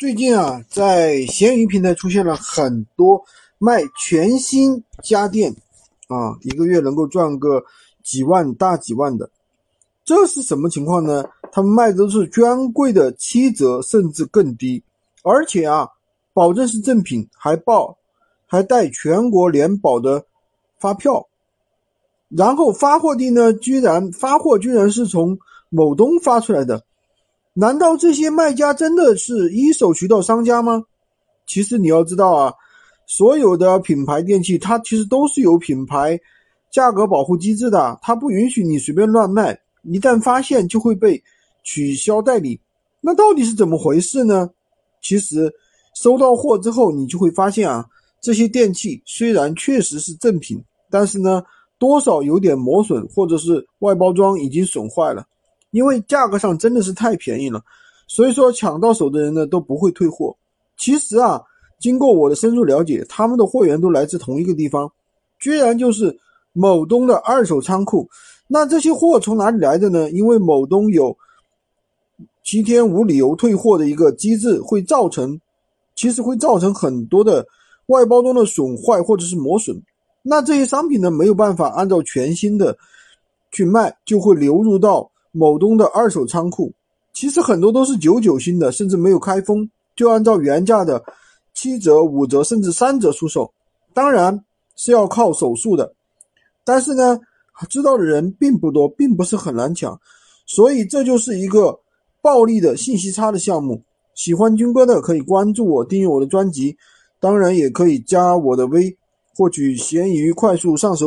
最近啊，在闲鱼平台出现了很多卖全新家电啊，一个月能够赚个几万、大几万的，这是什么情况呢？他们卖的都是专柜的七折，甚至更低，而且啊，保证是正品，还报还带全国联保的发票，然后发货地呢，居然发货居然是从某东发出来的。难道这些卖家真的是一手渠道商家吗？其实你要知道啊，所有的品牌电器它其实都是有品牌价格保护机制的，它不允许你随便乱卖，一旦发现就会被取消代理。那到底是怎么回事呢？其实收到货之后，你就会发现啊，这些电器虽然确实是正品，但是呢，多少有点磨损，或者是外包装已经损坏了。因为价格上真的是太便宜了，所以说抢到手的人呢都不会退货。其实啊，经过我的深入了解，他们的货源都来自同一个地方，居然就是某东的二手仓库。那这些货从哪里来的呢？因为某东有七天无理由退货的一个机制，会造成其实会造成很多的外包装的损坏或者是磨损。那这些商品呢没有办法按照全新的去卖，就会流入到。某东的二手仓库，其实很多都是九九新的，甚至没有开封，就按照原价的七折、五折甚至三折出售。当然是要靠手速的，但是呢，知道的人并不多，并不是很难抢，所以这就是一个暴利的信息差的项目。喜欢军哥的可以关注我，订阅我的专辑，当然也可以加我的微，获取闲鱼快速上手。